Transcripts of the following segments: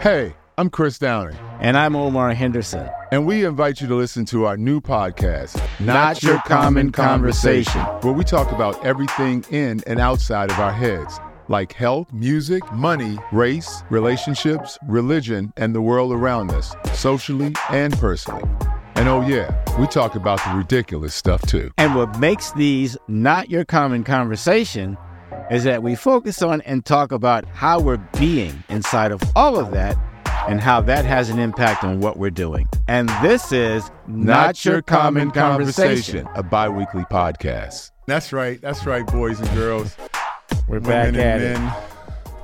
Hey, I'm Chris Downing, And I'm Omar Henderson. and we invite you to listen to our new podcast, Not Your Common Conversation. where we talk about everything in and outside of our heads, like health, music, money, race, relationships, religion, and the world around us, socially and personally. And oh, yeah, we talk about the ridiculous stuff too. And what makes these not your common conversation is that we focus on and talk about how we're being inside of all of that and how that has an impact on what we're doing. And this is Not, Your Common Conversation. a bi weekly podcast. That's right. That's right, boys and girls. We're back women at and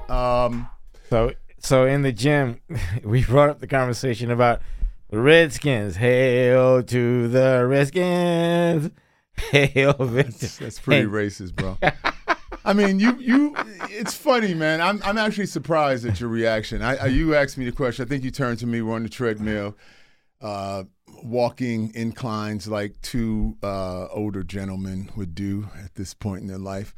it. Um, So, so in the gym, we brought up the conversation about the Redskins. Hail to the Redskins. Hail Victor. That's pretty Hey. racist, bro. I mean, you you. It's funny, man. I'm I'm actually surprised at your reaction. I, I you asked me the question. I think you turned to me. We're on the treadmill, uh, walking inclines like two uh, older gentlemen would do at this point in their life,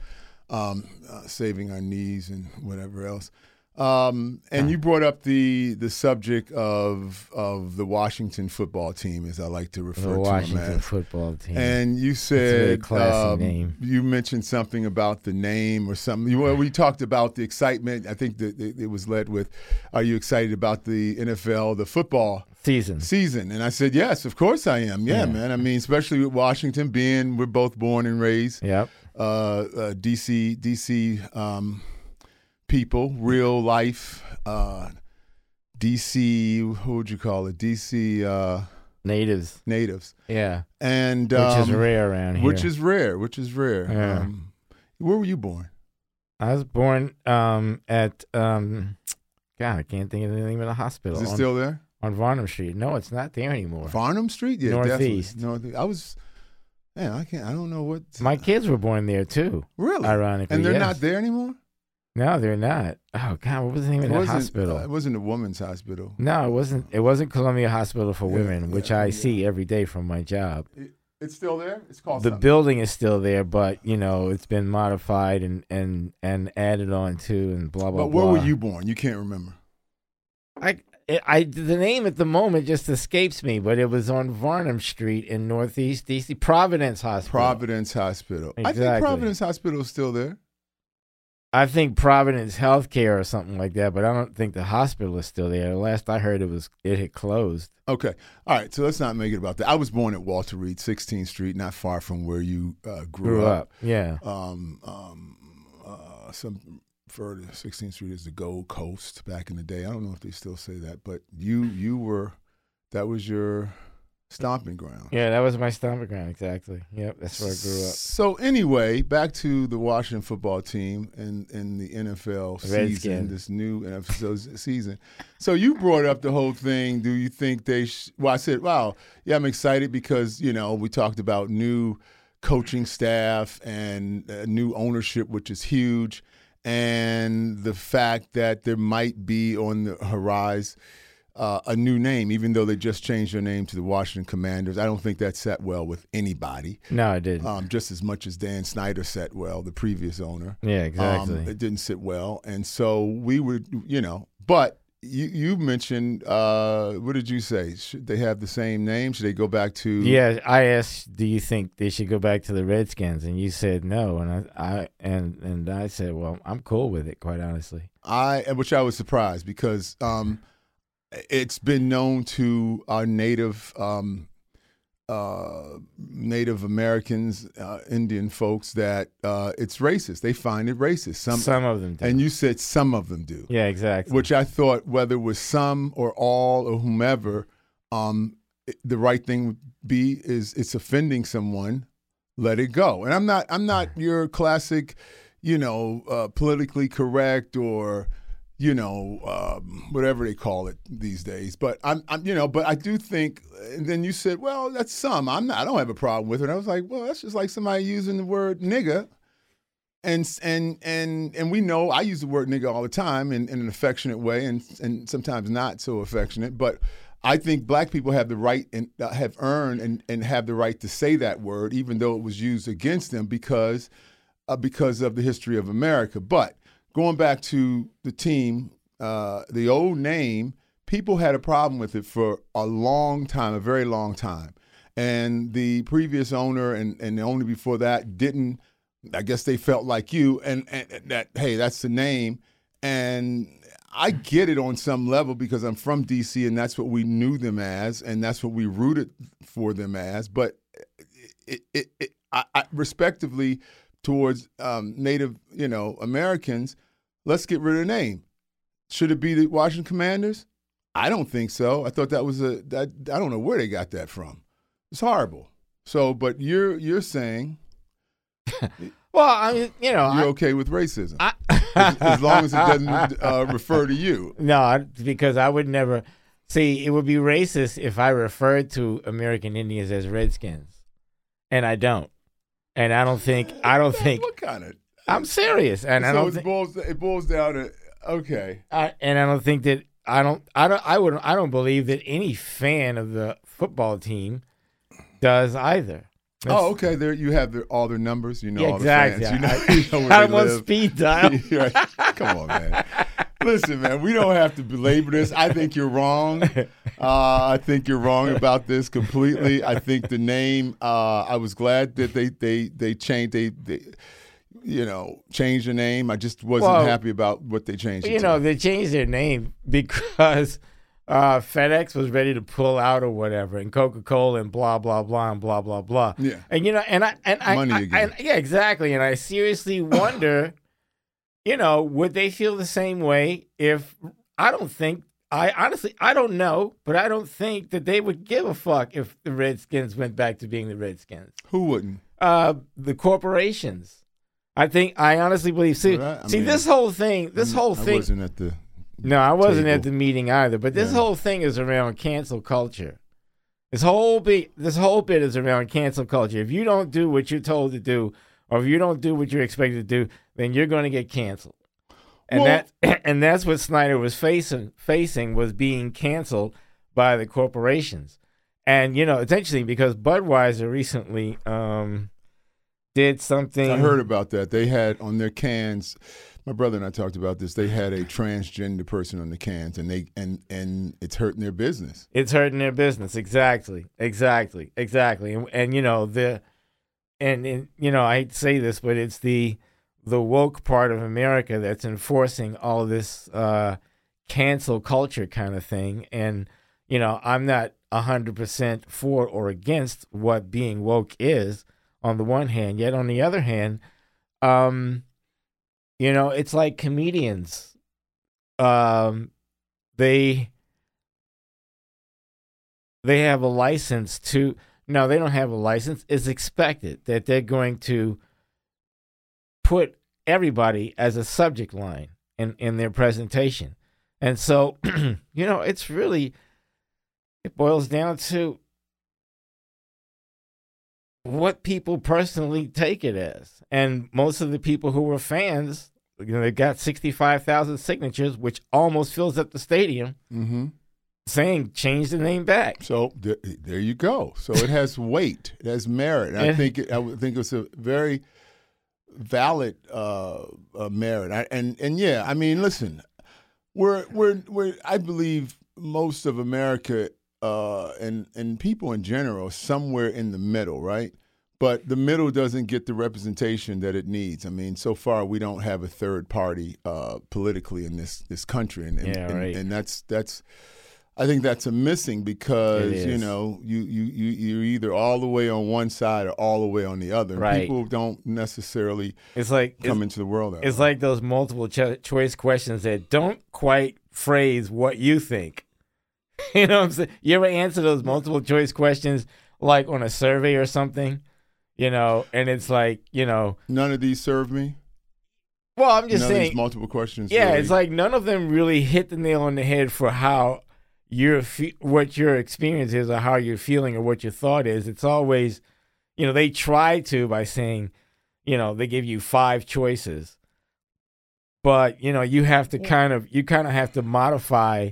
um, uh, saving our knees and whatever else. Um, and you brought up the the subject of of the Washington football team, as I like to refer The to them Washington as. football team. And you said classy um, name. you mentioned something about the name or something. You, well, we talked about the excitement. I think that it it was led with, "Are you excited about the NFL, the football season. season?" And I said, "Yes, of course I am. Yeah, Yeah. man. I mean, especially with Washington being we're both born and raised Yep. uh, uh, DC DC um, people, real life uh, DC. Who would you call it? DC uh, Natives. natives." Yeah. And Which is um, rare around here. which is rare. Which is rare. Yeah. Um, where were you born? I was born um, at um, God, I can't think of the name of the hospital. Is it on, still there? on Varnum Street? No, it's not there anymore. Varnum Street? Yeah, Northeast. definitely. Northeast. I was. Man, I can't. I don't know what. My kids were born there too. really, Ironically, and they're yes. not there anymore. No, they're not. Oh God, what was the name of It that wasn't. hospital? uh, it wasn't a woman's hospital. no, it wasn't. It wasn't Columbia Hospital for Yeah, Women, which I yeah. see every day from my job. It, it's still there. It's called The something. building is still there, but you know it's been modified and and and added on to and blah blah. Blah. But where blah. were you born? You can't remember. I, I the name at the moment just escapes me, but it was on Varnum Street in Northeast DC, Providence Hospital. Providence Hospital. I think Providence Hospital is still there. I think Providence Healthcare or something like that, but I don't think the hospital is still there. Last I heard, it was it had closed. Okay. All right. So let's not make it about that. I was born at Walter Reed, 16th Street, not far from where you uh, grew, Grew up, yeah. um, um, uh, some further 16th Street is the Gold Coast back in the day. I don't know if they still say that, but you you were that was your stomping ground. Yeah, that was my stomping ground. Exactly. Yep, that's where I grew up. So anyway, back to the Washington football team and in the NFL season, this new NFL season. So you brought up the whole thing. Do you think they? Sh- well, I said, wow, yeah, I'm excited because you know we talked about new coaching staff and uh, new ownership, which is huge, and the fact that there might be on the horizon uh, a new name, even though they just changed their name to the Washington Commanders. I don't think that sat well with anybody, No, I didn't. um, just as much as Dan Snyder sat well, the previous owner. yeah, Um, exactly. it didn't sit well, and so we would, you know, but. You, you mentioned uh, what did you say? Should they have the same name? Should they go back to? yeah, I asked, "Do you think they should go back to the Redskins?" And you said no, and I, I and and I said, "Well, I'm cool with it, quite honestly." I, which I was surprised because um, it's been known to our native um, uh, Native Americans, uh, Indian folks that uh, it's racist. They find it racist. Some, Some of them do. and you said some of them do, yeah, exactly. which I thought whether it was some or all or whomever, um, it- the right thing would be is it's offending someone, let it go. And I'm not I'm not your classic, you know, uh, politically correct or you know um, whatever they call it these days. But I'm, I'm you know, but I do think. And then you said, well, that's some. I'm not. I don't have a problem with it. I was like, well, that's just like somebody using the word nigga. And and and and we know I use the word nigga all the time in, in an affectionate way, and and sometimes not so affectionate. But I think black people have the right and uh, have earned and, and have the right to say that word, even though it was used against them because uh, because of the history of America. But going back to the team, uh, the old name, people had a problem with it for a long time, a very long time. And the previous owner and, and the owner before that didn't, I guess they felt like you and, and that, hey, that's the name. And I get it on some level because I'm from DC and that's what we knew them as and that's what we rooted for them as. But it, it, it I, I, respectively towards um, Native, you know, Americans, let's get rid of the name. Should it be the Washington Commanders? I don't think so. I thought that was a that I don't know where they got that from. It's horrible. So, but you're you're saying Well, I mean, you know, you're I, okay with racism I, as, as long as it doesn't uh, refer to you. no, because I would never see. It would be racist if I referred to American Indians as Redskins, and I don't. And I don't think I don't think what kind of. I'm serious, and I don't it boils it boils down to okay. I, and I don't think that I don't I don't I would I don't believe that any fan of the football team does either. That's- Oh, okay. There you have their, all their numbers. You know Yeah, all exactly. the fans. You know, I- you know where I'm they live. speed dial. Come on, man. Listen, man, we don't have to belabor this. I think you're wrong. Uh, I think you're wrong about this completely. I think the name. Uh, I was glad that they they they changed. They, they you know change the name. I just wasn't Well, happy about what they changed. it you to. know, they changed their name because uh, FedEx was ready to pull out or whatever, and Coca Cola and blah blah blah and blah blah blah. Yeah. And you know, and I and I, Money I- again. and- yeah, exactly. And I seriously wonder, you know, would they feel the same way if I don't think. I honestly, I don't know, but I don't think that they would give a fuck if the Redskins went back to being the Redskins. Who wouldn't? Uh, the corporations. I think I honestly believe. See, I see, mean, this whole thing, this whole I thing. wasn't at the. No, I wasn't at the meeting either. But this Yeah. whole thing is around cancel culture. This whole bit, this whole bit is around cancel culture. If you don't do what you're told to do, or if you don't do what you're expected to do, then you're going to get canceled. And Well- that, and that's what Snyder was facing. Facing was being canceled by the corporations. And you know, it's interesting because Budweiser recently um, did something. I heard about that. They had on their cans. My brother and I talked about this. They had a transgender person on the cans, and they and and it's hurting their business. It's hurting their business. Exactly. Exactly. Exactly. And, and you know, the and, and you know, I hate to say this, but it's the the woke part of America that's enforcing all this uh cancel culture kind of thing. And, you know, I'm not a hundred percent for or against what being woke is on the one hand, yet on the other hand, um, you know, it's like comedians. Um they they have a license to no they don't have a license it's expected that they're going to put everybody as a subject line in in their presentation and so you know it's really it boils down to what people personally take it as and most of the people who were fans you know they got 65,000 signatures which almost fills up the stadium Mm-hmm. saying change the name back So there, there you go. So it has weight. It has merit. And I think it, I think it's a very valid uh, uh, merit. I, and and yeah, I mean, listen, we're we're we're. I believe most of America uh, and and people in general somewhere in the middle, right? But the middle doesn't get the representation that it needs. I mean, so far we don't have a third party uh, politically in this this country, and and, Yeah, right. and that's that's. I think that's a missing because you know you you you you're either all the way on one side or all the way on the other. Right. People don't necessarily It's like come it's, into the world it's way. like those multiple cho- choice questions that don't quite phrase what you think. you know what I'm saying? You ever answer those multiple choice questions like on a survey or something? You know, and it's like, you know, None of these serve me. well, I'm just None of saying these multiple questions. Yeah, really- it's like none of them really hit the nail on the head for how your fe- what your experience is or how you're feeling or what your thought is. It's always, you know, they try to by saying, you know, they give you five choices, but you know, you have to kind of you kind of have to modify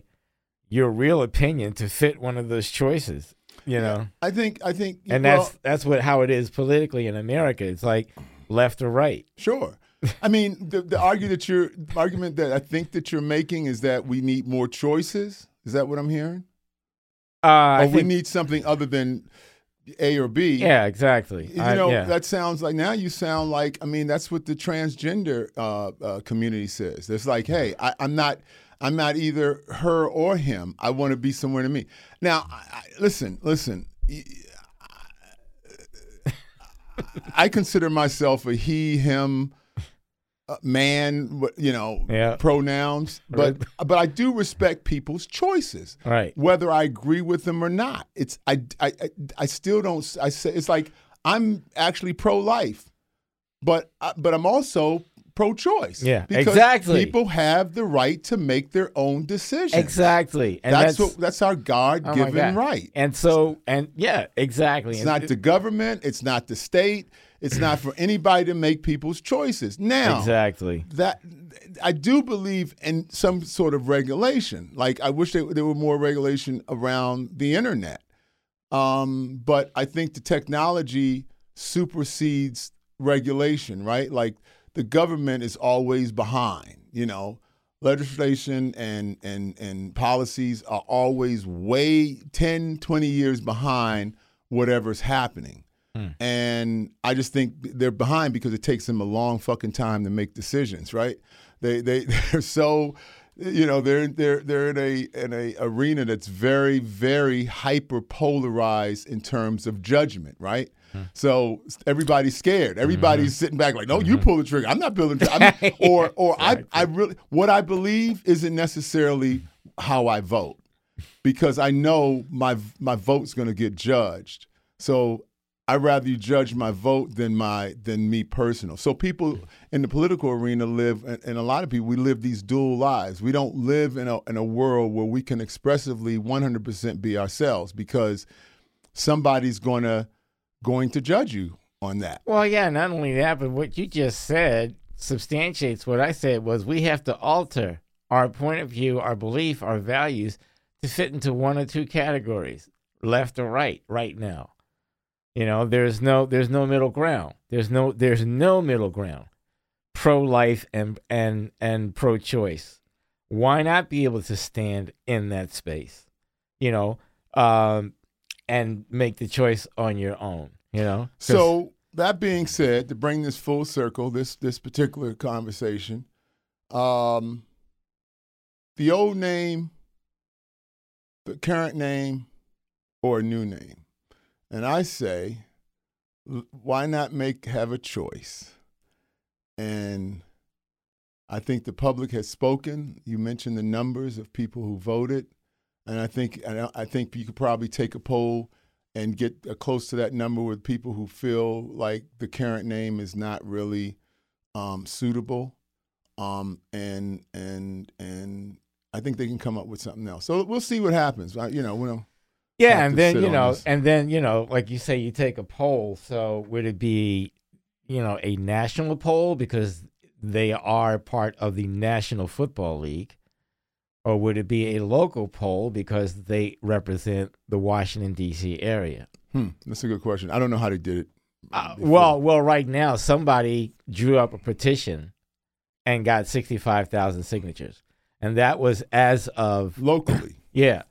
your real opinion to fit one of those choices. You know, I think I think and well, that's that's what how it is politically in America. It's like left or right. Sure. I mean, the, the argue that you're argument that I think that you're making is that we need more choices. Is that what I'm hearing? Uh, or we need something other than A or B. yeah, exactly. You I- know, yeah. that sounds like now you sound like I mean that's what the transgender uh, uh, community says. It's like, hey, I, I'm not, I'm not either her or him. I want to be somewhere to me. Now, I, I, listen, listen. I consider myself a he, him, uh, man. You know, Yeah. pronouns. But but I do respect people's choices right. whether I agree with them or not. It's I I I, I still don't. I say it's like I'm actually pro life, but I- but I'm also pro choice. Yeah, because exactly. People have the right to make their own decisions. Exactly. And That's, that's, what that's our God oh my given God. right. And so, and yeah, exactly. It's And not it- the government. It's not the state. It's not for anybody to make people's choices. Now, exactly. that I do believe in some sort of regulation. Like I wish there, there were more regulation around the internet. Um, but I think the technology supersedes regulation, right? Like the government is always behind, you know. Legislation and, and, and policies are always way 10, 20 years behind whatever's happening. Hmm. And I just think they're behind because it takes them a long fucking time to make decisions, right? They they they're so you know they're they're they're in a in a arena that's very very hyper polarized in terms of judgment, right? So everybody's scared. Everybody's mm-hmm. sitting back like, "No, you mm-hmm. pull the trigger. I'm not pulling the trigger." I'm- or or I I really what I believe isn't necessarily how I vote because I know my my vote's going to get judged. So I'd rather you judge my vote than my than me personal. So people in the political arena live, and, and a lot of people we live these dual lives. We don't live in a in a world where we can expressively 100% be ourselves because somebody's going to going to judge you on that. Well, yeah, not only that, but what you just said substantiates what I said was we have to alter our point of view, our belief, our values to fit into one or two categories, left or right, right now. You know, there's no there's no middle ground. There's no there's no middle ground. Pro life and and and pro choice. Why not be able to stand in that space? You know, um, and make the choice on your own, you know? So that being said, to bring this full circle, this this particular conversation, um, the old name, the current name, or a new name, and I say, why not make have a choice? And I think the public has spoken. You mentioned the numbers of people who voted, and I think and I I think you could probably take a poll and get uh, close to that number with people who feel like the current name is not really um, suitable, um, and and and I think they can come up with something else. So we'll see what happens. I, you know, we don't, Yeah, and then you know, and then you know, like you say, you take a poll. So would it be, you know, a national poll because they are part of the National Football League, or would it be a local poll because they represent the Washington D.C. area? hmm, that's a good question. I don't know how they did it. Uh, well, well, right now somebody drew up a petition and got sixty-five thousand signatures, and that was as of locally, yeah.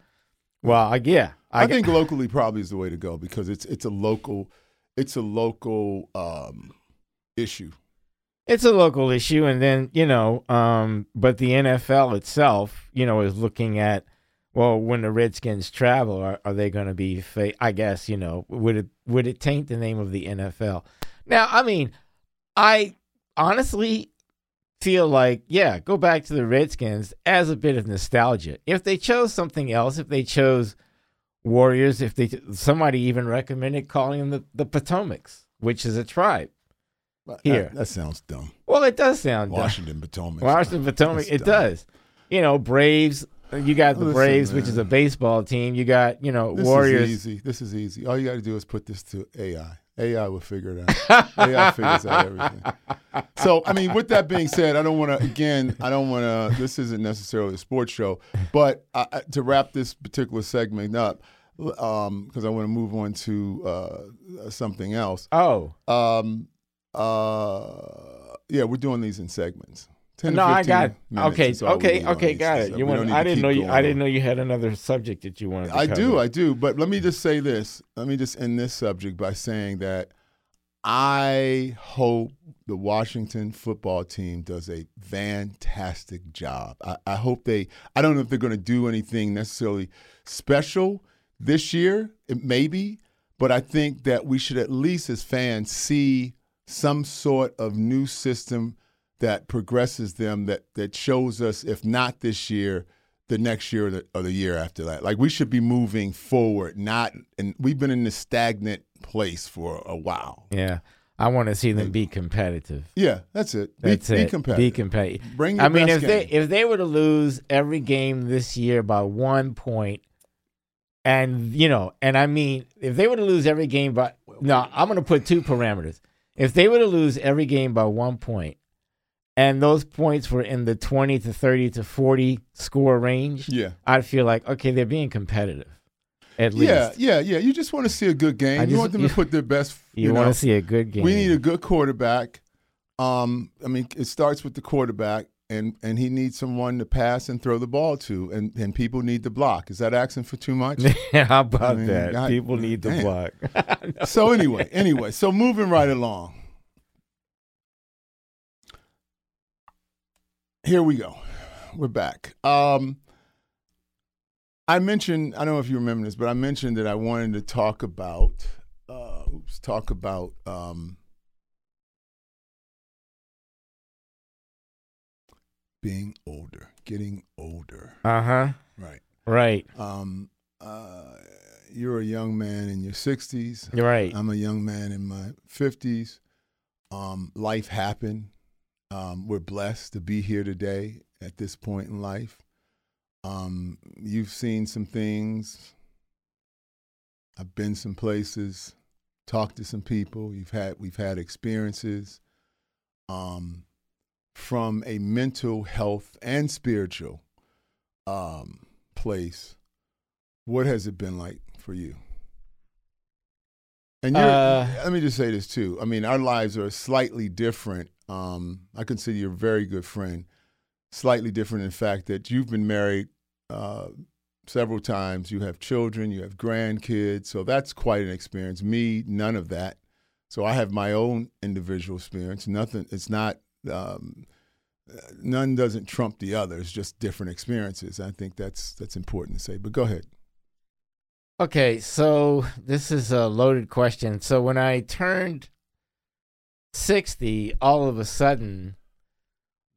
Well, I, yeah, I, gu- think locally probably is the way to go because it's it's a local, it's a local um, issue. It's a local issue, and then you know, um, but the NFL itself, you know, is looking at well, when the Redskins travel, are, are they going to be? Fa- I guess you know, would it would it taint the name of the NFL? Now, I mean, I honestly feel like yeah, go back to the Redskins as a bit of nostalgia. If they chose something else, if they chose Warriors, if they somebody even recommended calling them the, the Potomacs, which is a tribe. Here. that, that sounds dumb. Well, it does sound dumb. Washington Potomac. Washington Potomac. That's It dumb. does. You know, Braves. You got the Listen, Braves, which is a baseball team. You got you know This Warriors. This is easy. This is easy. All you got to do is put this to AI. AI will figure it out. AI figures out everything. So, I mean, with that being said, I don't want to. Again, I don't want to. This isn't necessarily a sports show, but uh, to wrap this particular segment up, because I want to move on to uh, something else. Oh, Um, uh, yeah, we're doing these in segments. 10 to No, I 15 got okay. is all we Okay, okay, got it. You want? I didn't know you. I didn't know you had another subject that you wanted. to I do. I do. But let me just say this. Let me just end this subject by saying that I hope the Washington football team does a fantastic job. I, I hope they, I don't know if they're going to do anything necessarily special this year. It may be, but I think that we should at least as fans see some sort of new system that progresses them that that shows us if not this year the next year or the, or the year after that like we should be moving forward not and we've been in this stagnant place for a while Yeah, I want to see them be competitive. yeah that's it be, That's be it. competitive Be competitive. bring I mean, if they if they were to lose every game this year by one point, and you know, and I mean, if they were to lose every game by no, I'm going to put two parameters. If they were to lose every game by one point, and those points were in the 20 to 30 to 40 score range, yeah. I'd feel like okay, they're being competitive. At least, yeah yeah. Yeah you just want to see a good game. I you want them you- to put their best you, you, want know. to see a good game. we need a good quarterback. Um i mean it starts with the quarterback and and he needs someone to pass and throw the ball to and and people need to block is that asking for too much Yeah, How about I mean, that? God- People need to block. so anyway, anyway, so moving right along. Here we go. We're back. Um I mentioned, I don't know if you remember this, but I mentioned that I wanted to talk about uh oops, talk about um being older, getting older. Uh huh. Right. Right. Um uh you're a young man in your 60s. Right. I'm a young man in my 50s. Um, life happened. Um, we're blessed to be here today at this point in life. Um, you've seen some things. I've been some places, talked to some people. You've had we've had experiences um, from a mental health and spiritual um, place. What has it been like for you? And you're, Uh, let me just say this too. I mean, our lives are slightly different. Um, I consider you a very good friend. Slightly different in fact that you've been married uh, several times. You have children. You have grandkids. So that's quite an experience. Me, none of that. So I have my own individual experience. Nothing. It's not. Um, none doesn't trump the other. It's just different experiences. I think that's that's important to say. But go ahead. Okay, so this is a loaded question. So when I turned 60, all of a sudden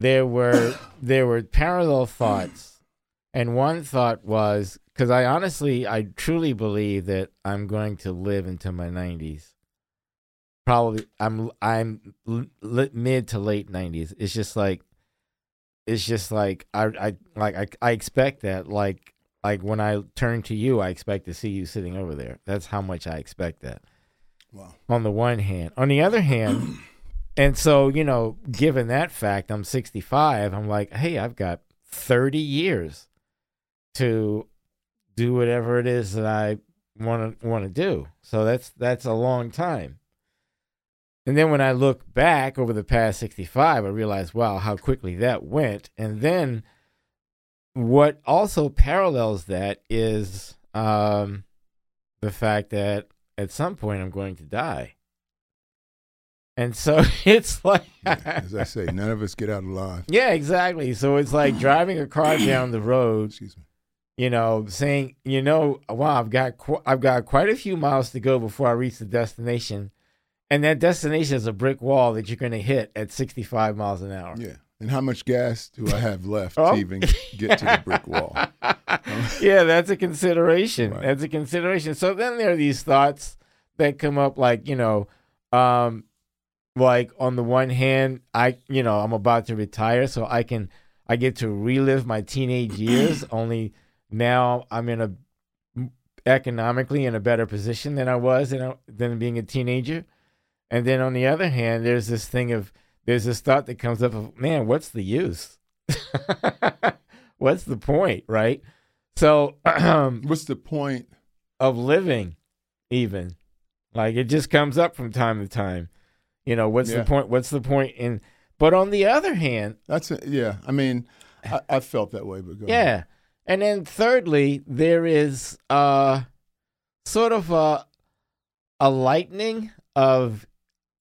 there were there were parallel thoughts. And one thought was cuz I honestly I truly believe that I'm going to live into my 90s. Probably I'm I'm mid to late 90s. It's just like it's just like I I like I I expect that like like when I turn to you, I expect to see you sitting over there. That's how much I expect that. Wow. On the one hand, on the other hand, and so you know, given that fact, I'm 65. I'm like, hey, I've got 30 years to do whatever it is that I want to want to do. So that's that's a long time. And then when I look back over the past 65, I realize, wow, how quickly that went. And then what also parallels that is um, the fact that at some point I'm going to die. And so it's like, As I say, none of us get out alive. yeah, exactly. So it's like driving a car down the road, Excuse me. you know, saying, you know, wow, I've got qu- I've got quite a few miles to go before I reach the destination, and that destination is a brick wall that you're going to hit at 65 miles an hour. Yeah. And how much gas do I have left Oh. to even get to the brick wall? yeah, that's a consideration. Right. That's a consideration. So then there are these thoughts that come up, like you know, um, like on the one hand, I you know I'm about to retire, so I can I get to relive my teenage years. only now I'm in a economically in a better position than I was than than being a teenager. And then on the other hand, there's this thing of there's this thought that comes up of man, what's the use? what's the point, right? So What's the point? of living, even like it just comes up from time to time. You know, what's Yeah. the point? What's the point in But on the other hand, That's a, yeah. I mean, I, I felt that way, but go ahead. yeah. And then thirdly, there is uh sort of a a lightening of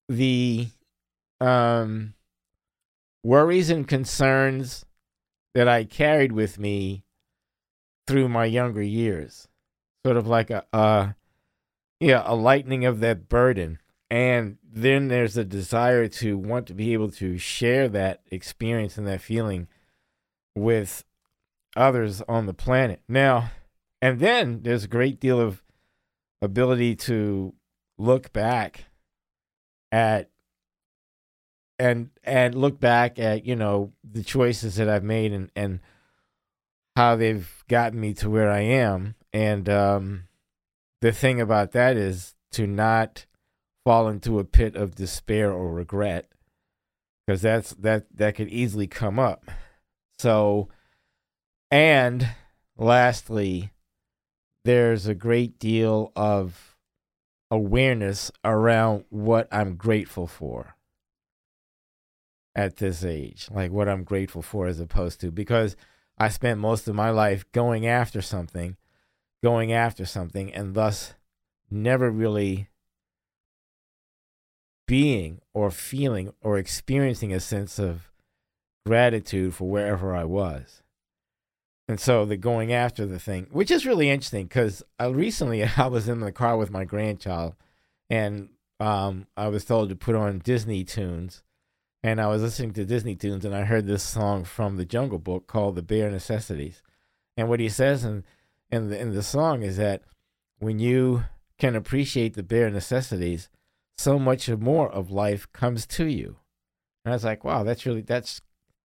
the um worries and concerns that I carried with me through my younger years. Sort of like a uh yeah, a lightening of that burden. And then there's a desire to want to be able to share that experience and that feeling with others on the planet. Now, and then there's a great deal of ability to look back at and and look back at, you know, the choices that I've made and and how they've gotten me to where I am. And um the thing about that is to not fall into a pit of despair or regret because that's that that could easily come up. So and lastly, there's a great deal of awareness around what I'm grateful for at this age, like what I'm grateful for as opposed to because I spent most of my life going after something, going after something, and thus never really being or feeling or experiencing a sense of gratitude for wherever I was. And so the going after the thing, which is really interesting because uh, recently I was in the car with my grandchild and um, I was told to put on Disney tunes. And I was listening to Disney tunes and I heard this song from the Jungle Book called The Bare Necessities. And what he says in, in, the, in the song is that when you can appreciate the bare necessities, so much more of life comes to you. And I was like, wow, that's really, that's,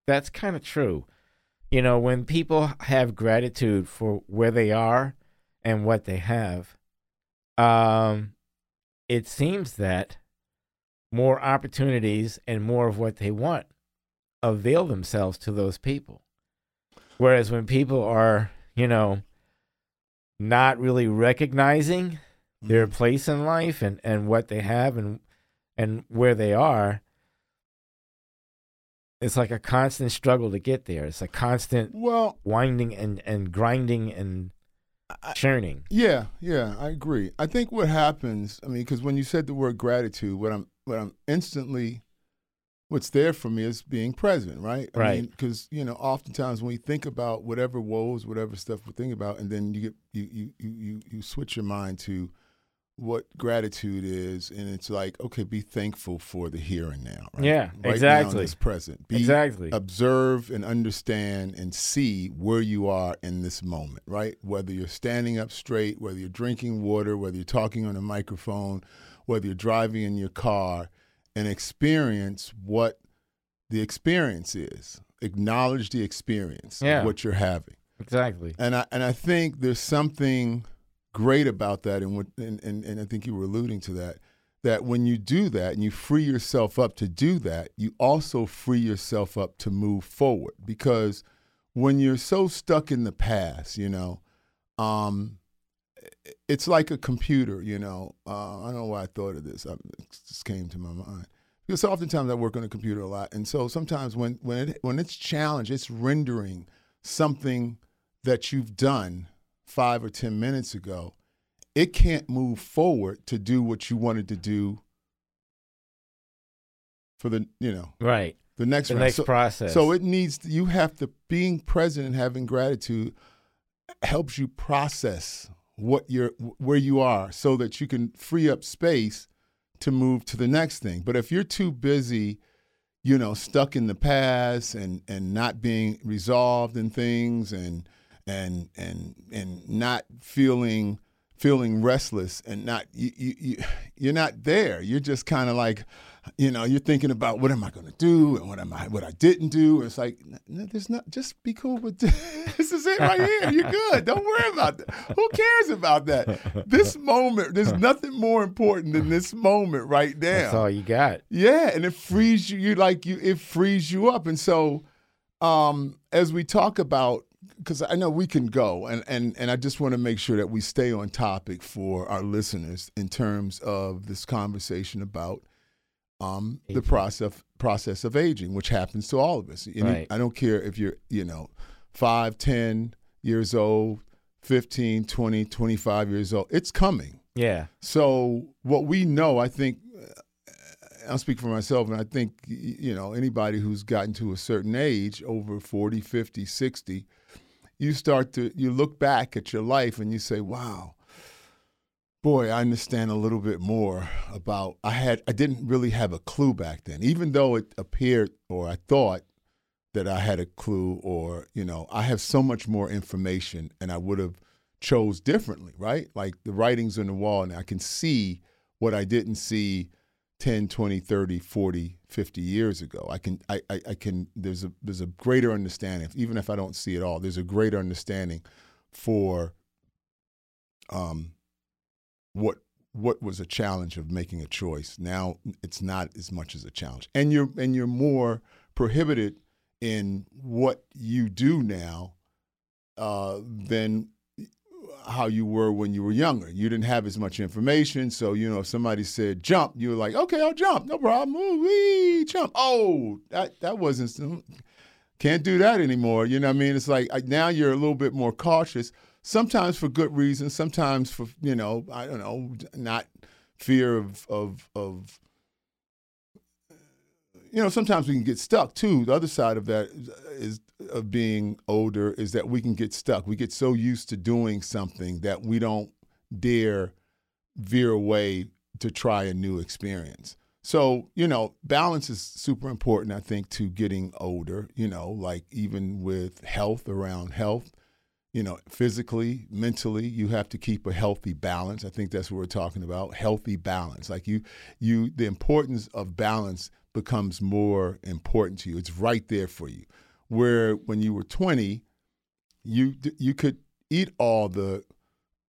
that's kind of true you know, when people have gratitude for where they are and what they have, um, it seems that more opportunities and more of what they want avail themselves to those people. Whereas when people are, you know, not really recognizing their Mhm. place in life and, and what they have and and where they are, it's like a constant struggle to get there. It's a constant Well, winding and, and grinding and I- churning. Yeah, yeah, I agree. I think what happens, I mean, because when you said the word gratitude, what I'm, what I'm instantly, what's there for me is being present, right? I Right. Because you know, oftentimes when we think about whatever woes, whatever stuff we're thinking about, and then you get you you you, you switch your mind to what gratitude is, and it's like, okay, be thankful for the here and now. Right? Yeah, right Now exactly. in this present. Be, exactly. observe and understand and see where you are in this moment, right? Whether you're standing up straight, whether you're drinking water, whether you're talking on a microphone, whether you're driving in your car, and experience what the experience is. Acknowledge the experience Yeah. of what you're having. exactly. And I and I think there's something great about that and what and, and, and I think you were alluding to that. That when you do that and you free yourself up to do that, you also free yourself up to move forward. Because when you're so stuck in the past, you know, um, it's like a computer, you know. Uh, I don't know why I thought of this. It just came to my mind. Because oftentimes I work on a computer a lot, and so sometimes when when it, when it's challenged, it's rendering something that you've done five or ten minutes ago. It can't move forward to do what you wanted to do for the you know Right. the next The round. next so, process. so it needs you have to being present and having gratitude helps you process what you're where you are so that you can free up space to move to the next thing. But if you're too busy, you know, stuck in the past and and not being resolved in things and and and and not feeling feeling restless and not you, you, you you're not there. You're just kind of like, you know, you're thinking about what am I going to do and what am I what I didn't do. It's like no, there's not. Just be cool with this. this is it right here. You're good. Don't worry about that. Who cares about that? This moment. There's nothing more important than this moment right now. That's all you got. Yeah, and it frees you. You like you. It frees you up. And so, um, as we talk about, because I know we can go, and and and I just want to make sure that we stay on topic for our listeners in terms of this conversation about um, the process process of aging, which happens to all of us. Any- Right. I don't care if you're, you know, 5, 10 years old, 15, 20, 25 years old. It's coming. Yeah. So what we know, I think, uh, I'll speak for myself, and I think you know anybody who's gotten to a certain age, over 40, 50, 60, you start to you look back at your life and you say, "Wow, boy, I understand a little bit more about." I had I didn't really have a clue back then, even though it appeared or I thought that I had a clue, or you know, I have so much more information, and I would have chose differently, right? Like the writings on the wall, and I can see what I didn't see 10, 20, 30, 40, 50 years ago. I can I, I, I can there's a there's a greater understanding, even if I don't see it all, there's a greater understanding for um what what was a challenge of making a choice. Now it's not as much as a challenge. And you're and you're more prohibited in what you do now uh, than how you were when you were younger. You didn't have as much information, so you know if somebody said jump, you were like, okay, I'll jump, no problem. Ooh, wee, jump. Oh, that that wasn't. Can't do that anymore. You know what I mean? It's like now you're a little bit more cautious. Sometimes for good reasons. Sometimes for you know I don't know not fear of of of you know sometimes we can get stuck too. The other side of that is, of being older is that we can get stuck. We get so used to doing something that we don't dare veer away to try a new experience. So you know balance is super important i think to getting older you know like even with health around health you know physically mentally you have to keep a healthy balance. I think that's what we're talking about healthy balance. Like you you the importance of balance becomes more important to you. It's right there for you. Where when you were 20 you you could eat all the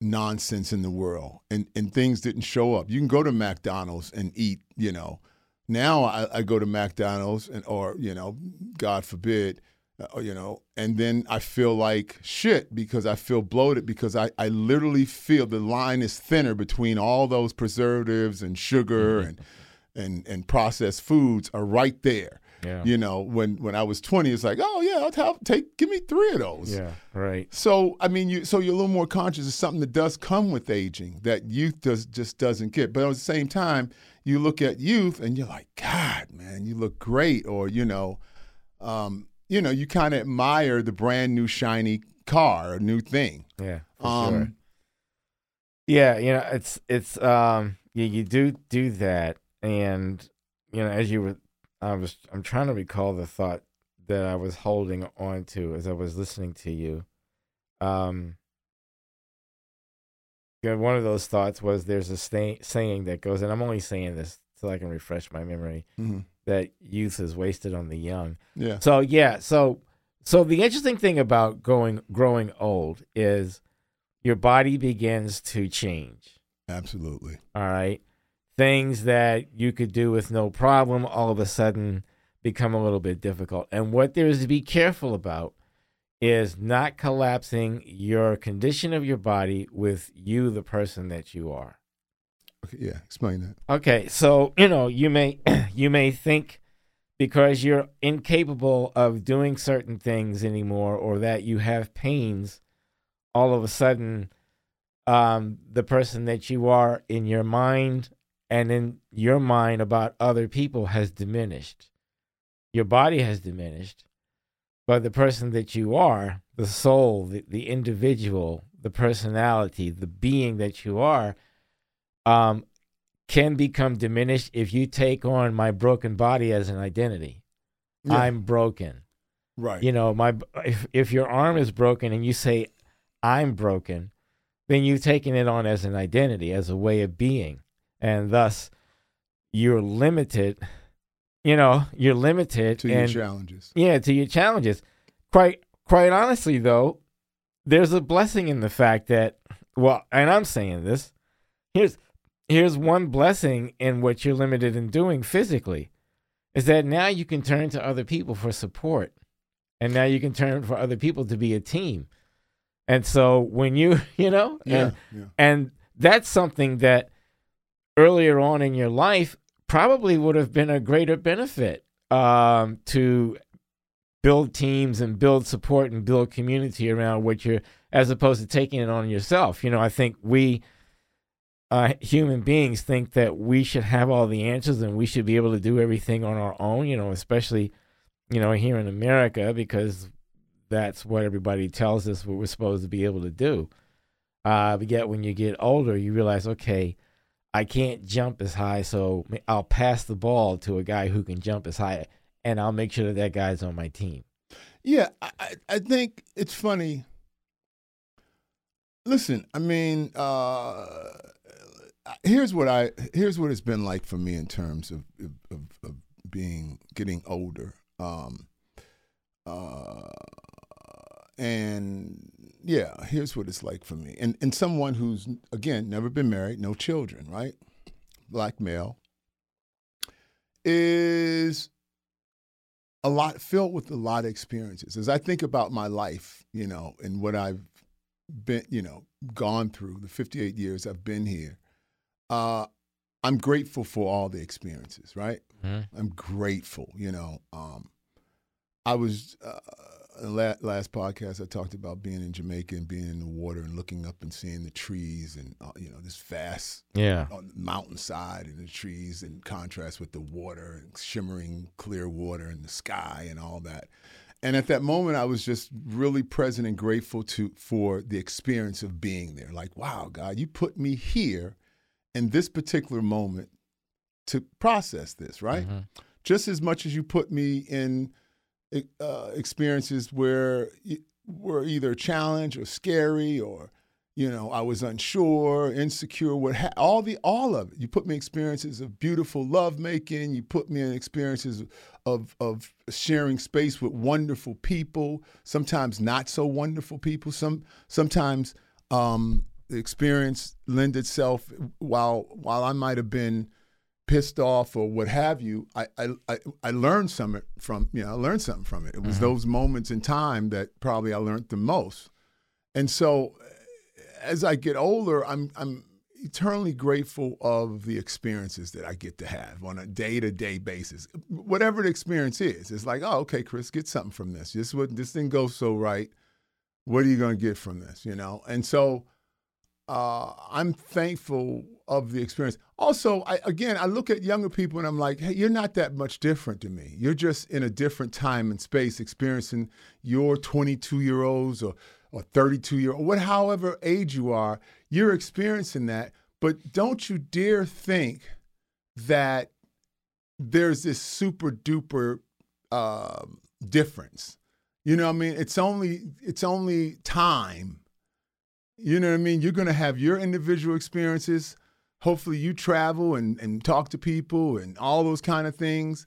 nonsense in the world and and things didn't show up. You can go to mcdonald's and eat you know. Now i, I go to mcdonald's and or you know god forbid uh, you know, and then I feel like shit because I feel bloated because I, I literally feel the line is thinner between all those preservatives and sugar and and and processed foods are right there. Yeah. You know, when when I was 20, it's like, oh yeah, I'll have, take give me three of those. Yeah. Right. So I mean, you so you're a little more conscious of something that does come with aging that youth does just doesn't get. But at the same time, you look at youth and you're like, God, man, you look great, or you know, um, you know, you kind of admire the brand new shiny car or new thing. Yeah. For Um, sure. Yeah, you know, it's it's um you, you do do that and you know, as you were I was I'm trying to recall the thought that I was holding on to as I was listening to you. Um you know, one of those thoughts was there's a say, saying that goes and I'm only saying this so I can refresh my memory Mm-hmm. that youth is wasted on the young. Yeah. So yeah, so so the interesting thing about going growing old is your body begins to change. Absolutely. All right. Things that you could do with no problem all of a sudden become a little bit difficult. And what there is to be careful about is not collapsing your condition of your body with you, the person that you are. Okay. Yeah. Explain that. Okay, so you know you may you may think because you're incapable of doing certain things anymore, or that you have pains, all of a sudden, um, the person that you are in your mind and in your mind about other people has diminished. Your body has diminished, but the person that you are, the soul, the, the individual, the personality, the being that you are, um, can become diminished if you take on my broken body as an identity. Yeah. I'm broken. right. You know, my if if your arm is broken and you say I'm broken, then you've taken it on as an identity, as a way of being, and thus you're limited. You know, you're limited to your challenges. yeah, to your challenges. Quite quite honestly though, there's a blessing in the fact that well, and I'm saying this. Here's here's one blessing in what you're limited in doing physically is that now you can turn to other people for support. And now you can turn for other people to be a team. And so when you, you know, Yeah. and yeah. and that's something that earlier on in your life probably would have been a greater benefit um, to build teams and build support and build community around what you're, as opposed to taking it on yourself. You know, I think we, uh, human beings, think that we should have all the answers and we should be able to do everything on our own. You know, especially, you know, here in America because that's what everybody tells us what we're supposed to be able to do. Uh, but yet, when you get older, you realize, okay, I can't jump as high, so I'll pass the ball to a guy who can jump as high, and I'll make sure that that guy's on my team. Yeah, I, I think it's funny. Listen, I mean, uh, here's what I here's what it's been like for me in terms of of, of being getting older. Um, uh, and yeah, here's what it's like for me. And and someone who's again never been married, no children, right? Black male is a lot filled with a lot of experiences. As I think about my life, you know, and what I've been, you know, gone through the 58 years I've been here, uh, I'm grateful for all the experiences, right? Mm-hmm. I'm grateful, you know. Um, I was uh, last podcast I talked about being in Jamaica and being in the water and looking up and seeing the trees and uh, you know this vast yeah mountainside and the trees in contrast with the water and shimmering clear water and the sky and all that. And at that moment, I was just really present and grateful to for the experience of being there. Like, wow, God, you put me here in this particular moment to process this, right? Mm-hmm. Just as much as you put me in uh, experiences where were either challenge or scary or you know I was unsure, insecure, what ha- all the all of it. You put me experiences of beautiful love making. You put me in experiences of of sharing space with wonderful people. Sometimes not so wonderful people. Some sometimes um, the experience lend itself while while I might have been pissed off or what have you, I I, I learned something from you know I learned something from it. It was mm-hmm. those moments in time that probably I learned the most. And so as I get older, I'm I'm eternally grateful of the experiences that I get to have on a day to day basis. Whatever the experience is, it's like, oh, okay, Chris, get something from this. This what this thing goes so right. What are you going to get from this? You know, and so uh, I'm thankful of the experience. Also, I, again, I look at younger people and I'm like, hey, you're not that much different to me. You're just in a different time and space, experiencing your 22 year olds or or 32 year old, what, however age you are, you're experiencing that. But don't you dare think that there's this super duper uh, difference. You know what I mean? It's only it's only time. You know what I mean? You're gonna have your individual experiences hopefully you travel and, and talk to people and all those kind of things.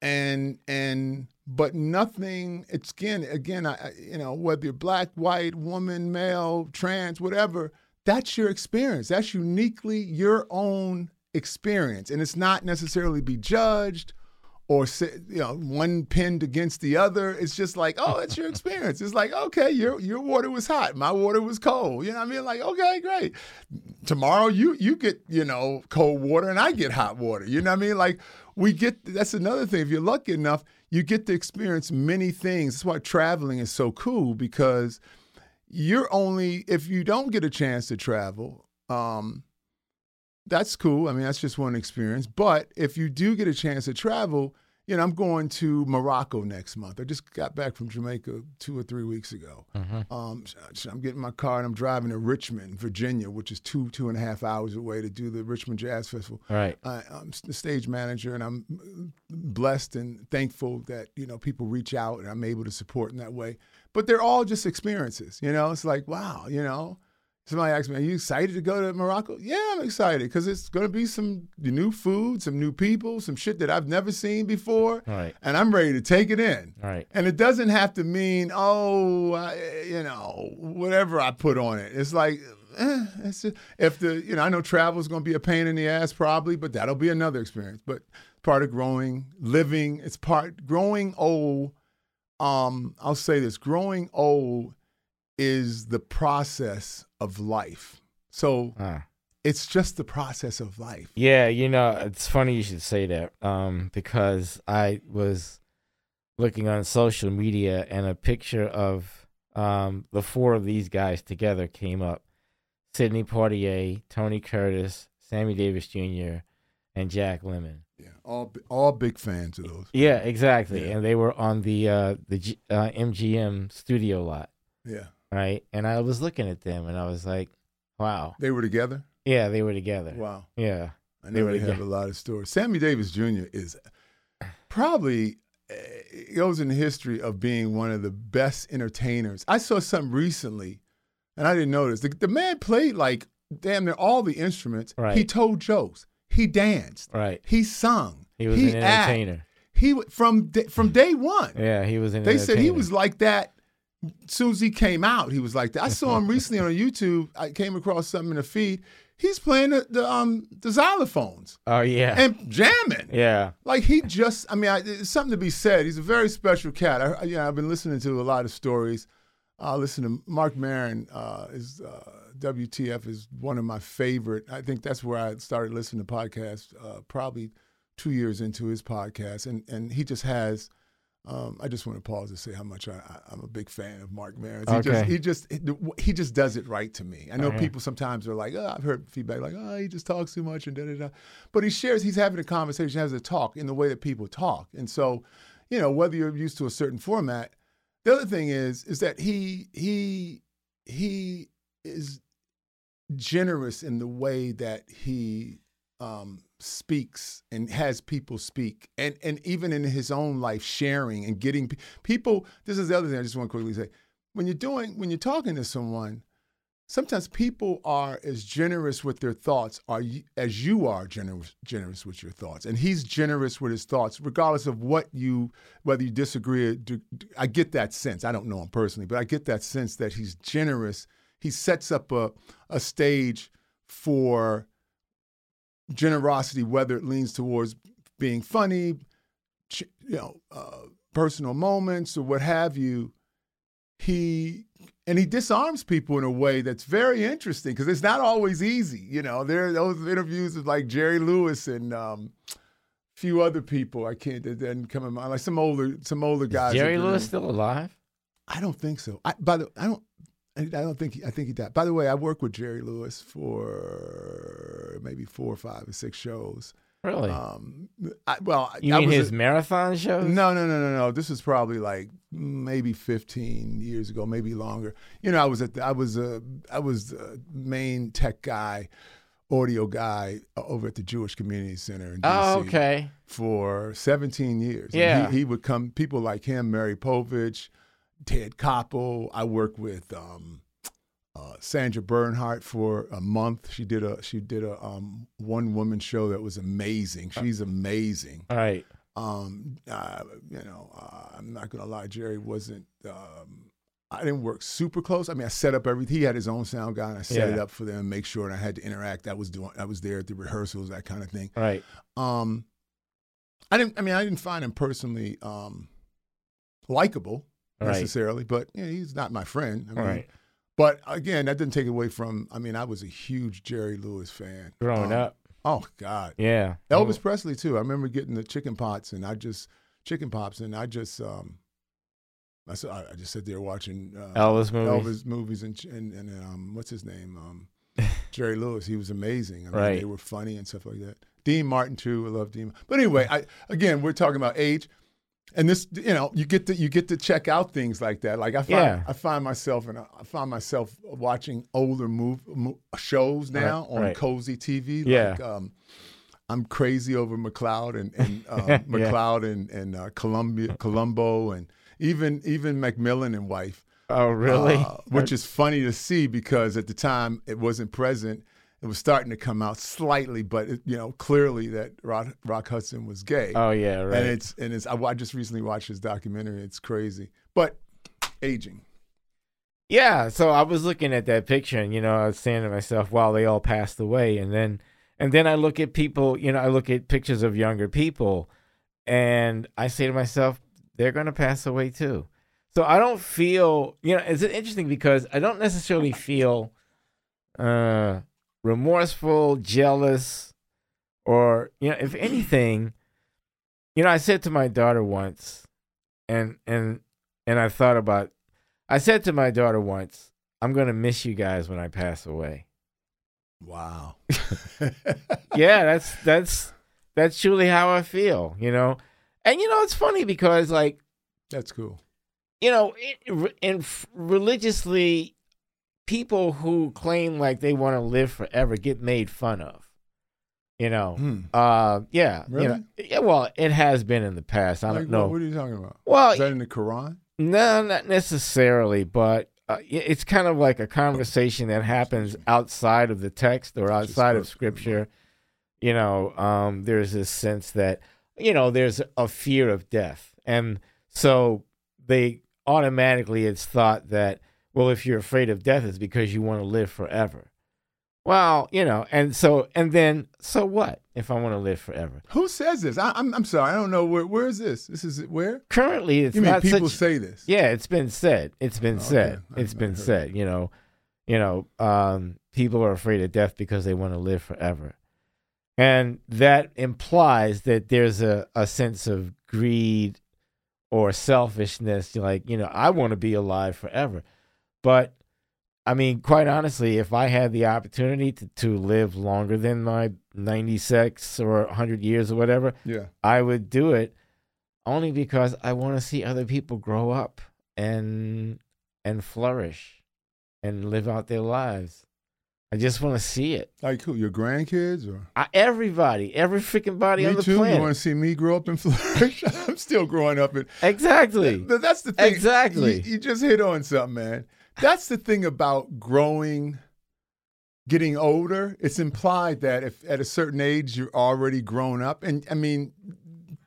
And and but nothing it's again again I, you know whether you're black white woman male trans whatever that's your experience. That's uniquely your own experience. And it's not necessarily be judged or you know one pinned against the other it's just like oh it's your experience. It's like okay your your water was hot. My water was cold. You know what i mean? Like okay great. Tomorrow you you get you know cold water and i get hot water. You know what i mean? Like we get that's another thing. If you're lucky enough you get to experience many things. That's why traveling is so cool because you're only if you don't get a chance to travel um that's cool. I mean, that's just one experience. But if you do get a chance to travel, you know, I'm going to Morocco next month. I just got back from Jamaica two or three weeks ago. Mm-hmm. Um, so I'm getting my car and I'm driving to Richmond, Virginia, which is two two and a half hours away to do the Richmond Jazz Festival. Right. I, I'm the stage manager, and I'm blessed and thankful that you know people reach out and I'm able to support in that way. But they're all just experiences. You know, it's like wow, you know. Somebody asked me, "Are you excited to go to Morocco?" Yeah, I'm excited because it's going to be some new food, some new people, some shit that I've never seen before, right. and I'm ready to take it in. Right. And it doesn't have to mean, oh, I, you know, whatever I put on it. It's like, eh, it's just, if the, you know, I know travel is going to be a pain in the ass probably, but that'll be another experience. But part of growing, living, it's part growing old. Um, I'll say this: growing old is the process of life. So ah. it's just the process of life. Yeah, you know, it's funny you should say that um, because I was looking on social media and a picture of um, the four of these guys together came up Sidney Poitier, Tony Curtis, Sammy Davis Jr., and Jack Lemmon. Yeah, all all big fans of those. Yeah, exactly. Yeah. And they were on the uh, the G- uh, MGM studio lot, Yeah, right? And I was looking at them and I was like, wow. they were together. Yeah, they were together. Wow, Yeah. I They know were they have together. a lot of stories. Sammy Davis Jr. is probably uh, goes in the history of being one of the best entertainers. I saw something recently, and I didn't notice. The, the man played like damn near all the instruments. Right. He told jokes. He danced. Right. He sung. He was an act. entertainer. He from from day one. Yeah, he was an They said he was like that. As soon as he came out, he was like that. I saw him recently on YouTube. I came across something in the feed. He's playing the, the um the xylophones Oh yeah. and jamming. yeah. Like he just, I mean, I, it's something to be said. He's a very special cat. I, yeah, I've been listening to a lot of stories. I listen to Marc Maron. Uh, is uh, WTF is one of my favorite. I think that's where I started listening to podcasts. Uh, probably two years into his podcast, and and he just has. Um, I just want to pause to say how much I, I'm a big fan of Marc Maron. He just he just he just does it right to me. I know Okay. people sometimes are like, oh, I've heard feedback like, oh, he just talks too much and da da da. But he shares, he's having a conversation, he has a talk in the way that people talk. And so, you know, whether you're used to a certain format, the other thing is, is that he he he is generous in the way that he um, speaks and has people speak, and and even in his own life, sharing and getting pe- people. This is the other thing I just want to quickly say: when you're doing when you're talking to someone, sometimes people are as generous with their thoughts are as you are generous generous with your thoughts, and he's generous with his thoughts, regardless of what you whether you disagree. Do, I get that sense. I don't know him personally, but I get that sense that he's generous. He sets up a a stage for generosity, whether it leans towards being funny, you know, uh, personal moments or what have you. He and he disarms people in a way that's very interesting because it's not always easy. You know, there are those interviews with like Jerry Lewis and um, a few other people. I can't that didn't come in mind like some older some older guys. Jerry Lewis still alive? I don't think so. I, by the I don't. I don't think he, I think he died. By the way, I worked with Jerry Lewis for maybe four or five or six shows. Really? Um, I, well, you I mean was his a- marathon shows? no, no, no, no, no. This was probably like maybe 15 years ago, maybe longer. You know, I was at the, I was a I was the main tech guy, audio guy uh, over at the Jewish Community Center in DC Oh, okay. for 17 years. Yeah. he, he would come. People like him, Maury Povich, Ted Koppel. I worked with um, uh, Sandra Bernhard for a month. She did a she did a um, one woman show that was amazing. She's amazing. All right. Um, uh, you know, uh, I'm not gonna lie, Jerry wasn't. Um, I didn't work super close. I mean, I set up everything. He had his own sound guy, and I set it up for them, make sure, and I had to interact. I was doing. I was there at the rehearsals, that kind of thing. All right. Um, I didn't. I mean, I didn't find him personally um, likable All right. necessarily, but you know, he's not my friend. I mean, right. But again, that didn't take away from. I mean, I was a huge Jerry Lewis fan Growing Um, up. Oh God, Yeah. Elvis Presley too. I remember getting the chicken pots, and I just chicken pops, and I just um, I said I I just sat there watching uh, Elvis movies. Elvis movies, and and, and um, what's his name, um, Jerry Lewis. He was amazing. I mean, Right. they were funny and stuff like that. Dean Martin too. I love Dean. But anyway, I again, we're talking about age. And this, you know, you get to you get to check out things like that. Like I find, Yeah. I find myself and I find myself watching older move, mo- shows now Right, on right. Cozi TV. Yeah. Like, um, I'm crazy over McCloud and, and um, Yeah. McCloud and and uh, Columbia Columbo and even even McMillan and wife. Oh, really? uh, which is funny to see because at the time it wasn't present. It was starting to come out slightly, but it, you know clearly that Rock, Rock Hudson was gay. oh, yeah. Right. And it's and it's I, I just recently watched his documentary. It's crazy, but aging. Yeah, so I was looking at that picture and you know, I was saying to myself, wow, they all passed away and then and then I look at people, you know, I look at pictures of younger people and I say to myself, they're going to pass away too. So I don't feel, you know, it's interesting because I don't necessarily feel uh remorseful, jealous, or you know, if anything, you know, I said to my daughter once, and and and I thought about, I said to my daughter once, I'm gonna miss you guys when I pass away. Wow. yeah, that's that's that's truly how I feel, you know. And you know, it's funny because like that's cool. You know, in, in religiously, people who claim like they want to live forever get made fun of. You know, Hmm. uh, yeah, Really? you know, yeah. Well, it has been in the past. I Like, don't know. What, what are you talking about? well, Is that in the Quran? no, not necessarily, but uh, it's kind of like a conversation that happens outside of the text or outside of scripture. You know, um, there's this sense that you know there's a fear of death, and so they automatically it's thought that well, if you're afraid of death, it's because you want to live forever. Well, you know, and so and then so what if I want to live forever? Who says this? I, I'm I'm sorry. I don't know where. Where is this? This is where? Currently, it's you mean people such, say this? Yeah, it's been said. It's been Okay. said. I- It's I been said. You know, you know, um, people are afraid of death because they want to live forever, and that implies that there's a a sense of greed or selfishness. Like, you know, I want to be alive forever, but I mean, quite honestly, if I had the opportunity to, to live longer than my 96 or 100 years or whatever, Yeah. I would do it only because I want to see other people grow up and and flourish and live out their lives. I just want to see it. Like who? Your grandkids or? I, everybody, every freaking body on the too. planet. You want to see me grow up and flourish? I'm still growing up in. exactly. Th- That's the thing. Exactly. You, you just hit on something, man. That's the thing about growing, getting older. It's implied that if at a certain age you're already grown up, and I mean,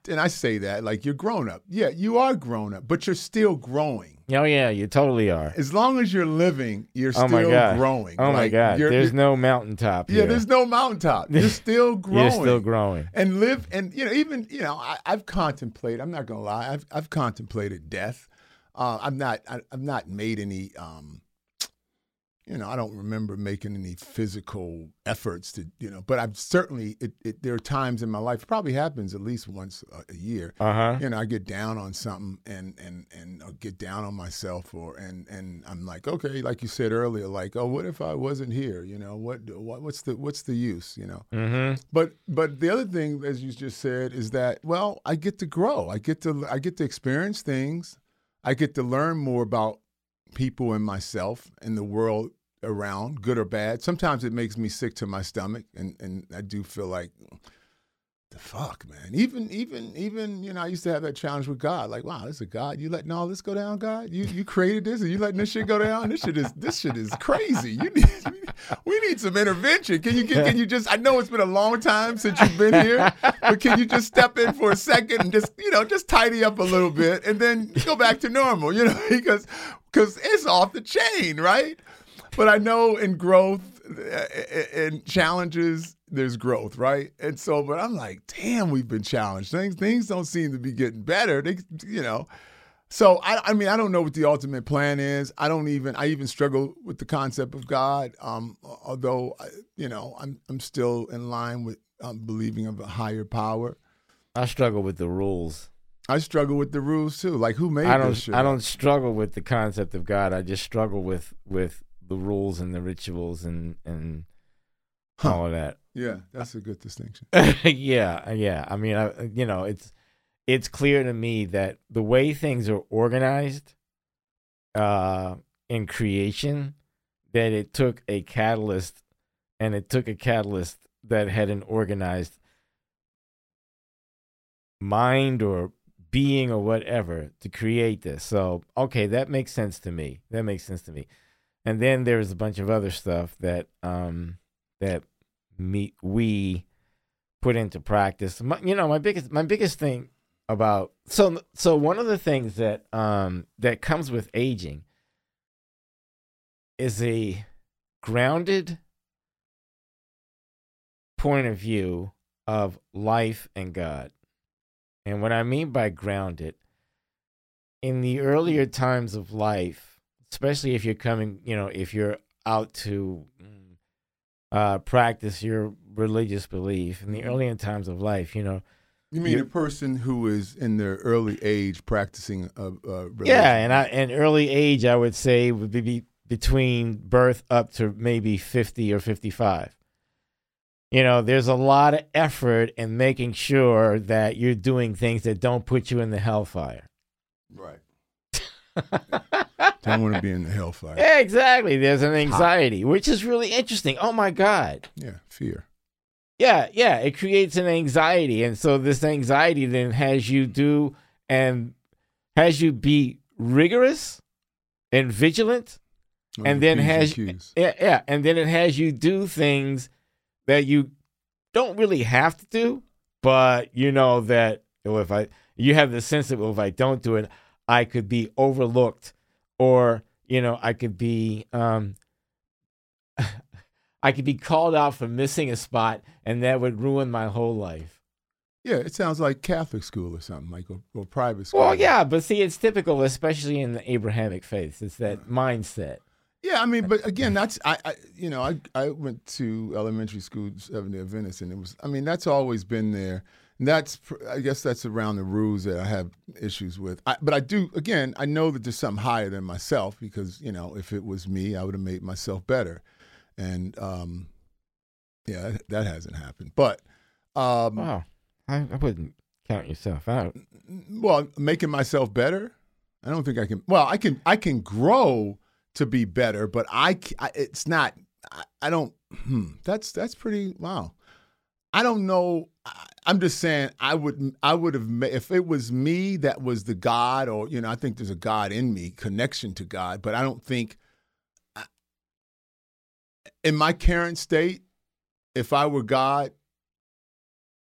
and I say that like you're grown up. Yeah, you are grown up, but you're still growing. Oh yeah, you totally are. As long as you're living, you're Oh still my god. growing. Oh my god. you're- There's you're- no mountaintop. yeah. here. There's no mountaintop. You're still growing. You're still growing. and live and you know even you know I, I've contemplated I'm not gonna lie I've I've contemplated death. Uh, I'm not I, I've not made any um, you know I don't remember making any physical efforts to you know but I've certainly it, it there are times in my life it probably happens at least once a, a year Uh huh. you know, I get down on something and and and I'll get down on myself, or and and I'm like, okay, like you said earlier, like, oh, what if I wasn't here? You know, what what what's the what's the use? You know, Mm-hmm. but but the other thing, as you just said, is that well, I get to grow. I get to I get to experience things. I get to learn more about people and myself and the world around, good or bad. Sometimes it makes me sick to my stomach, and and I do feel like the fuck, man. Even even even you know, I used to have that challenge with God. Like, wow, this is a God. You letting all this go down, God? You you created this, and you letting this shit go down? This shit is this shit is crazy. You need we need some intervention. Can you can you just? I know it's been a long time since you've been here, but can you just step in for a second and just you know just tidy up a little bit and then go back to normal? You know, because because it's off the chain, right? But I know in growth uh, and challenges, there's growth, right? And so, but I'm like, damn, we've been challenged. Things things don't seem to be getting better. They, you know. So I, I mean, I don't know what the ultimate plan is. I don't even. I even struggle with the concept of God. Um, although, I- you know, I'm I'm still in line with um, believing of a higher power. I struggle with the rules. I struggle with the rules too. Like who made I don't. shit? I don't struggle with the concept of God. I just struggle with with the rules and the rituals and and Huh. all of that. Yeah, that's a good distinction. yeah, yeah. I mean, I, you know, it's it's clear to me that the way things are organized uh, in creation, that it took a catalyst, and it took a catalyst that had an organized mind or being or whatever to create this. So, okay, that makes sense to me. That makes sense to me. And then there's a bunch of other stuff that um that me we put into practice. My, you know, my biggest my biggest thing about so so one of the things that um that comes with aging is a grounded point of view of life and God. And what I mean by grounded, in the earlier times of life, especially if you're coming, you know, if you're out to uh, practice your religious belief in the early times of life. You know, You mean a person who is in their early age practicing a, a religion? yeah, and I and early age I would say would be be between birth up to maybe fifty or fifty five. You know, there's a lot of effort in making sure that you're doing things that don't put you in the hellfire. right. Don't want to be in the hellfire. Exactly. There's an anxiety, which is really interesting. Oh my God. Yeah, fear. Yeah, yeah. It creates an anxiety. And so this anxiety then has you do and has you be rigorous and vigilant. On And the then P's has- Q's. Yeah, yeah. And then it has you do things that you don't really have to do, but you know that oh, if I you have the sense that well, if I don't do it, I could be overlooked or you know, I could be um I could be called out for missing a spot and that would ruin my whole life. Yeah, it sounds like Catholic school or something, like or, or private school. Well, yeah, but see, it's typical, especially in the Abrahamic faith. It's that mindset. Yeah, I mean, but again, that's I, I you know, I I went to elementary school Seventh Day Adventist, and it was, I mean, that's always been there. And that's, I guess, that's around the rules that I have issues with. I, but I do, again, I know that there's something higher than myself because you know, if it was me, I would have made myself better, and um, yeah, that, hasn't happened. But um, Wow, I, I wouldn't count yourself out. well making myself better i don't think i can well i can i can grow to be better but I, it's not I, I don't hmm, that's that's pretty wow i don't know i'm just saying i would i would have if it was me that was the god or you know i think there's a god in me connection to god but i don't think in my current state if i were god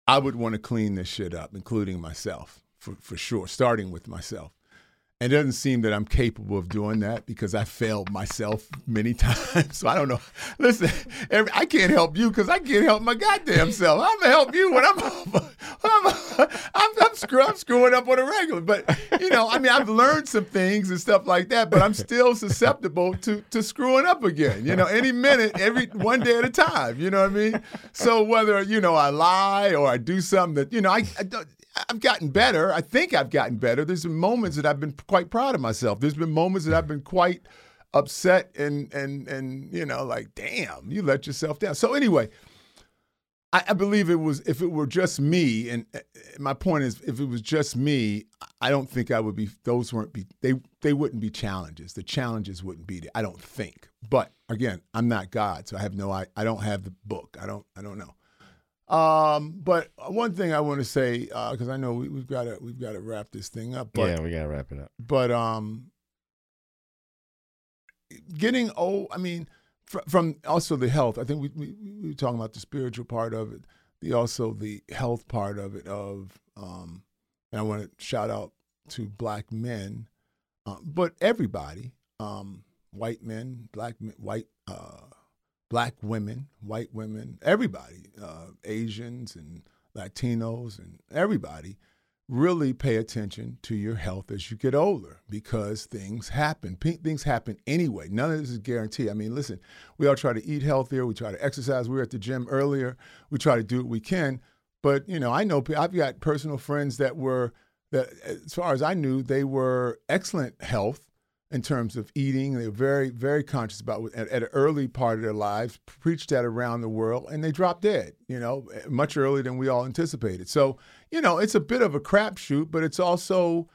I would want to clean this shit up, including myself, for, for sure, starting with myself. And it doesn't seem that I'm capable of doing that because I failed myself many times. So I don't know. Listen, every, I can't help you because I can't help my goddamn self. I'm gonna help you when I'm I'm I'm, I'm, screw, I'm screwing up on a regular. But you know, I mean, I've learned some things and stuff like that, but I'm still susceptible to to screwing up again. You know, any minute, every one day at a time. You know what I mean? So whether you know I lie or I do something that you know I, I don't. I've gotten better. I think I've gotten better. There's been moments that I've been quite proud of myself. There's been moments that I've been quite upset and and and you know like damn, you let yourself down. So anyway, I, I believe it was if it were just me, and uh, my point is if it was just me, I don't think I would be. Those weren't be they they wouldn't be challenges. The challenges wouldn't be there. I don't think. But again, I'm not God, so I have no. I I don't have the book. I don't I don't know. Um, but one thing I want to say because I know we, we've got to we've got to wrap this thing up. But yeah, we gotta wrap it up. but um, getting old. I mean, fr- from also the health. I think we, we we were talking about the spiritual part of it, the also the health part of it. Of um, and I want to shout out to black men, um, but everybody, um, white men, black men, white. Uh, black women, white women, everybody, uh, Asians and Latinos and everybody, really pay attention to your health as you get older because things happen. P- things happen anyway. None of this is guaranteed. I mean, listen, we all try to eat healthier. We try to exercise. We were at the gym earlier. We try to do what we can. But, you know, I know I've got personal friends that were, that as far as I knew, they were excellent health in terms of eating. They were very, very conscious about at, at an early part of their lives, preached that around the world, and they dropped dead, you know, much earlier than we all anticipated. So, you know, it's a bit of a crapshoot, but it's also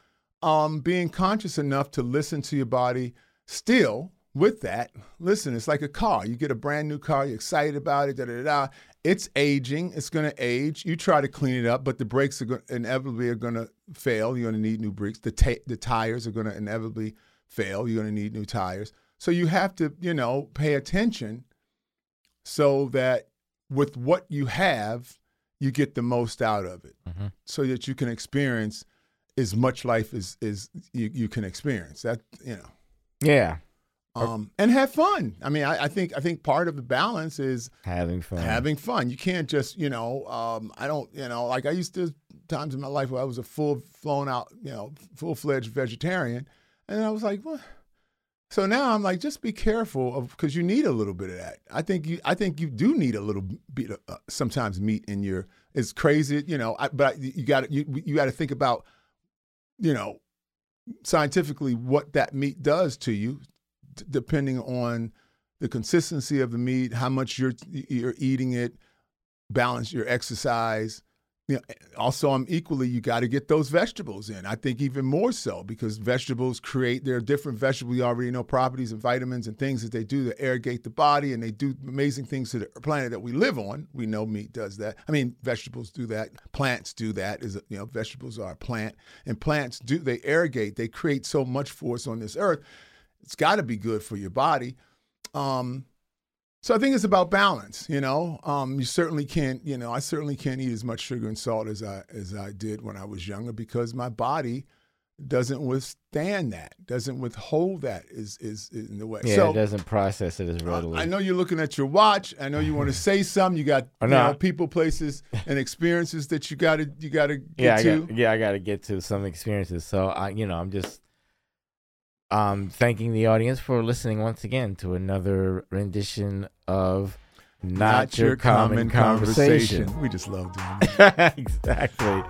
um, being conscious enough to listen to your body still. With that, listen, it's like a car. You get a brand new car, you're excited about it, da da da. It's aging, it's going to age. You try to clean it up, but the brakes are going inevitably are going to fail. You're going to need new brakes. The ta- the tires are going to inevitably fail. You're going to need new tires. So you have to, you know, pay attention so that with what you have, you get the most out of it Mhm. so that you can experience as much life as, as you, you can experience. That, you know, Yeah, um, and have fun. I mean, I, I think I think part of the balance is having fun. having fun. You can't just, you know, um, I don't, you know, like I used to times in my life where I was a full flown out, you know, full fledged vegetarian, and I was like, well, So now I'm like, just be careful of because you need a little bit of that. I think you, I think you do need a little bit of uh, sometimes meat in your. It's crazy, you know. I, but you got you you got to think about, you know, scientifically what that meat does to you, depending on the consistency of the meat, how much you're you're eating it, balance your exercise. You know, also, I'm equally you got to get those vegetables in. I think even more so because vegetables create there are different vegetables we already know properties and vitamins and things that they do to irrigate the body and they do amazing things to the planet that we live on. We know meat does that. I mean, vegetables do that. Plants do that. Is you know, vegetables are a plant and plants do they irrigate. They create so much for us on this earth. It's got to be good for your body. Um, so I think it's about balance. You know, um, you certainly can't. You know, I certainly can't eat as much sugar and salt as I as I did when I was younger because my body doesn't withstand that, doesn't withhold that is is, is in the way. Yeah, so, it doesn't process it as readily. I know you're looking at your watch. I know you want to say something. You got you know, people, places, and experiences that you got to you got to get yeah, I to. got, yeah, I got to get to some experiences. So I, you know, I'm just um, thanking the audience for listening once again to another rendition of Not, Not Your, your Common, Conversation. We just love doing that. exactly.